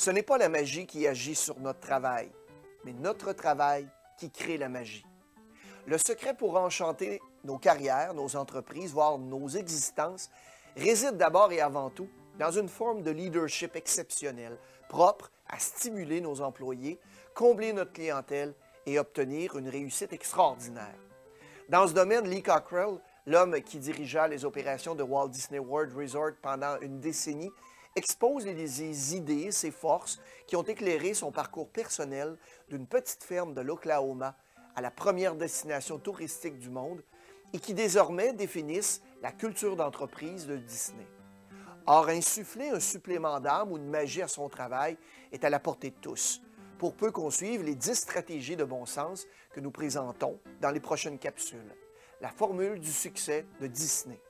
Ce n'est pas la magie qui agit sur notre travail, mais notre travail qui crée la magie. Le secret pour enchanter nos carrières, nos entreprises, voire nos existences, réside d'abord et avant tout dans une forme de leadership exceptionnelle, propre à stimuler nos employés, combler notre clientèle et obtenir une réussite extraordinaire. Dans ce domaine, Lee Cockrell, l'homme qui dirigea les opérations de Walt Disney World Resort pendant une décennie, expose les idées, ses forces qui ont éclairé son parcours personnel d'une petite ferme de l'Oklahoma à la première destination touristique du monde et qui désormais définissent la culture d'entreprise de Disney. Or, insuffler un supplément d'âme ou de magie à son travail est à la portée de tous, pour peu qu'on suive les 10 stratégies de bon sens que nous présentons dans les prochaines capsules. La formule du succès de Disney.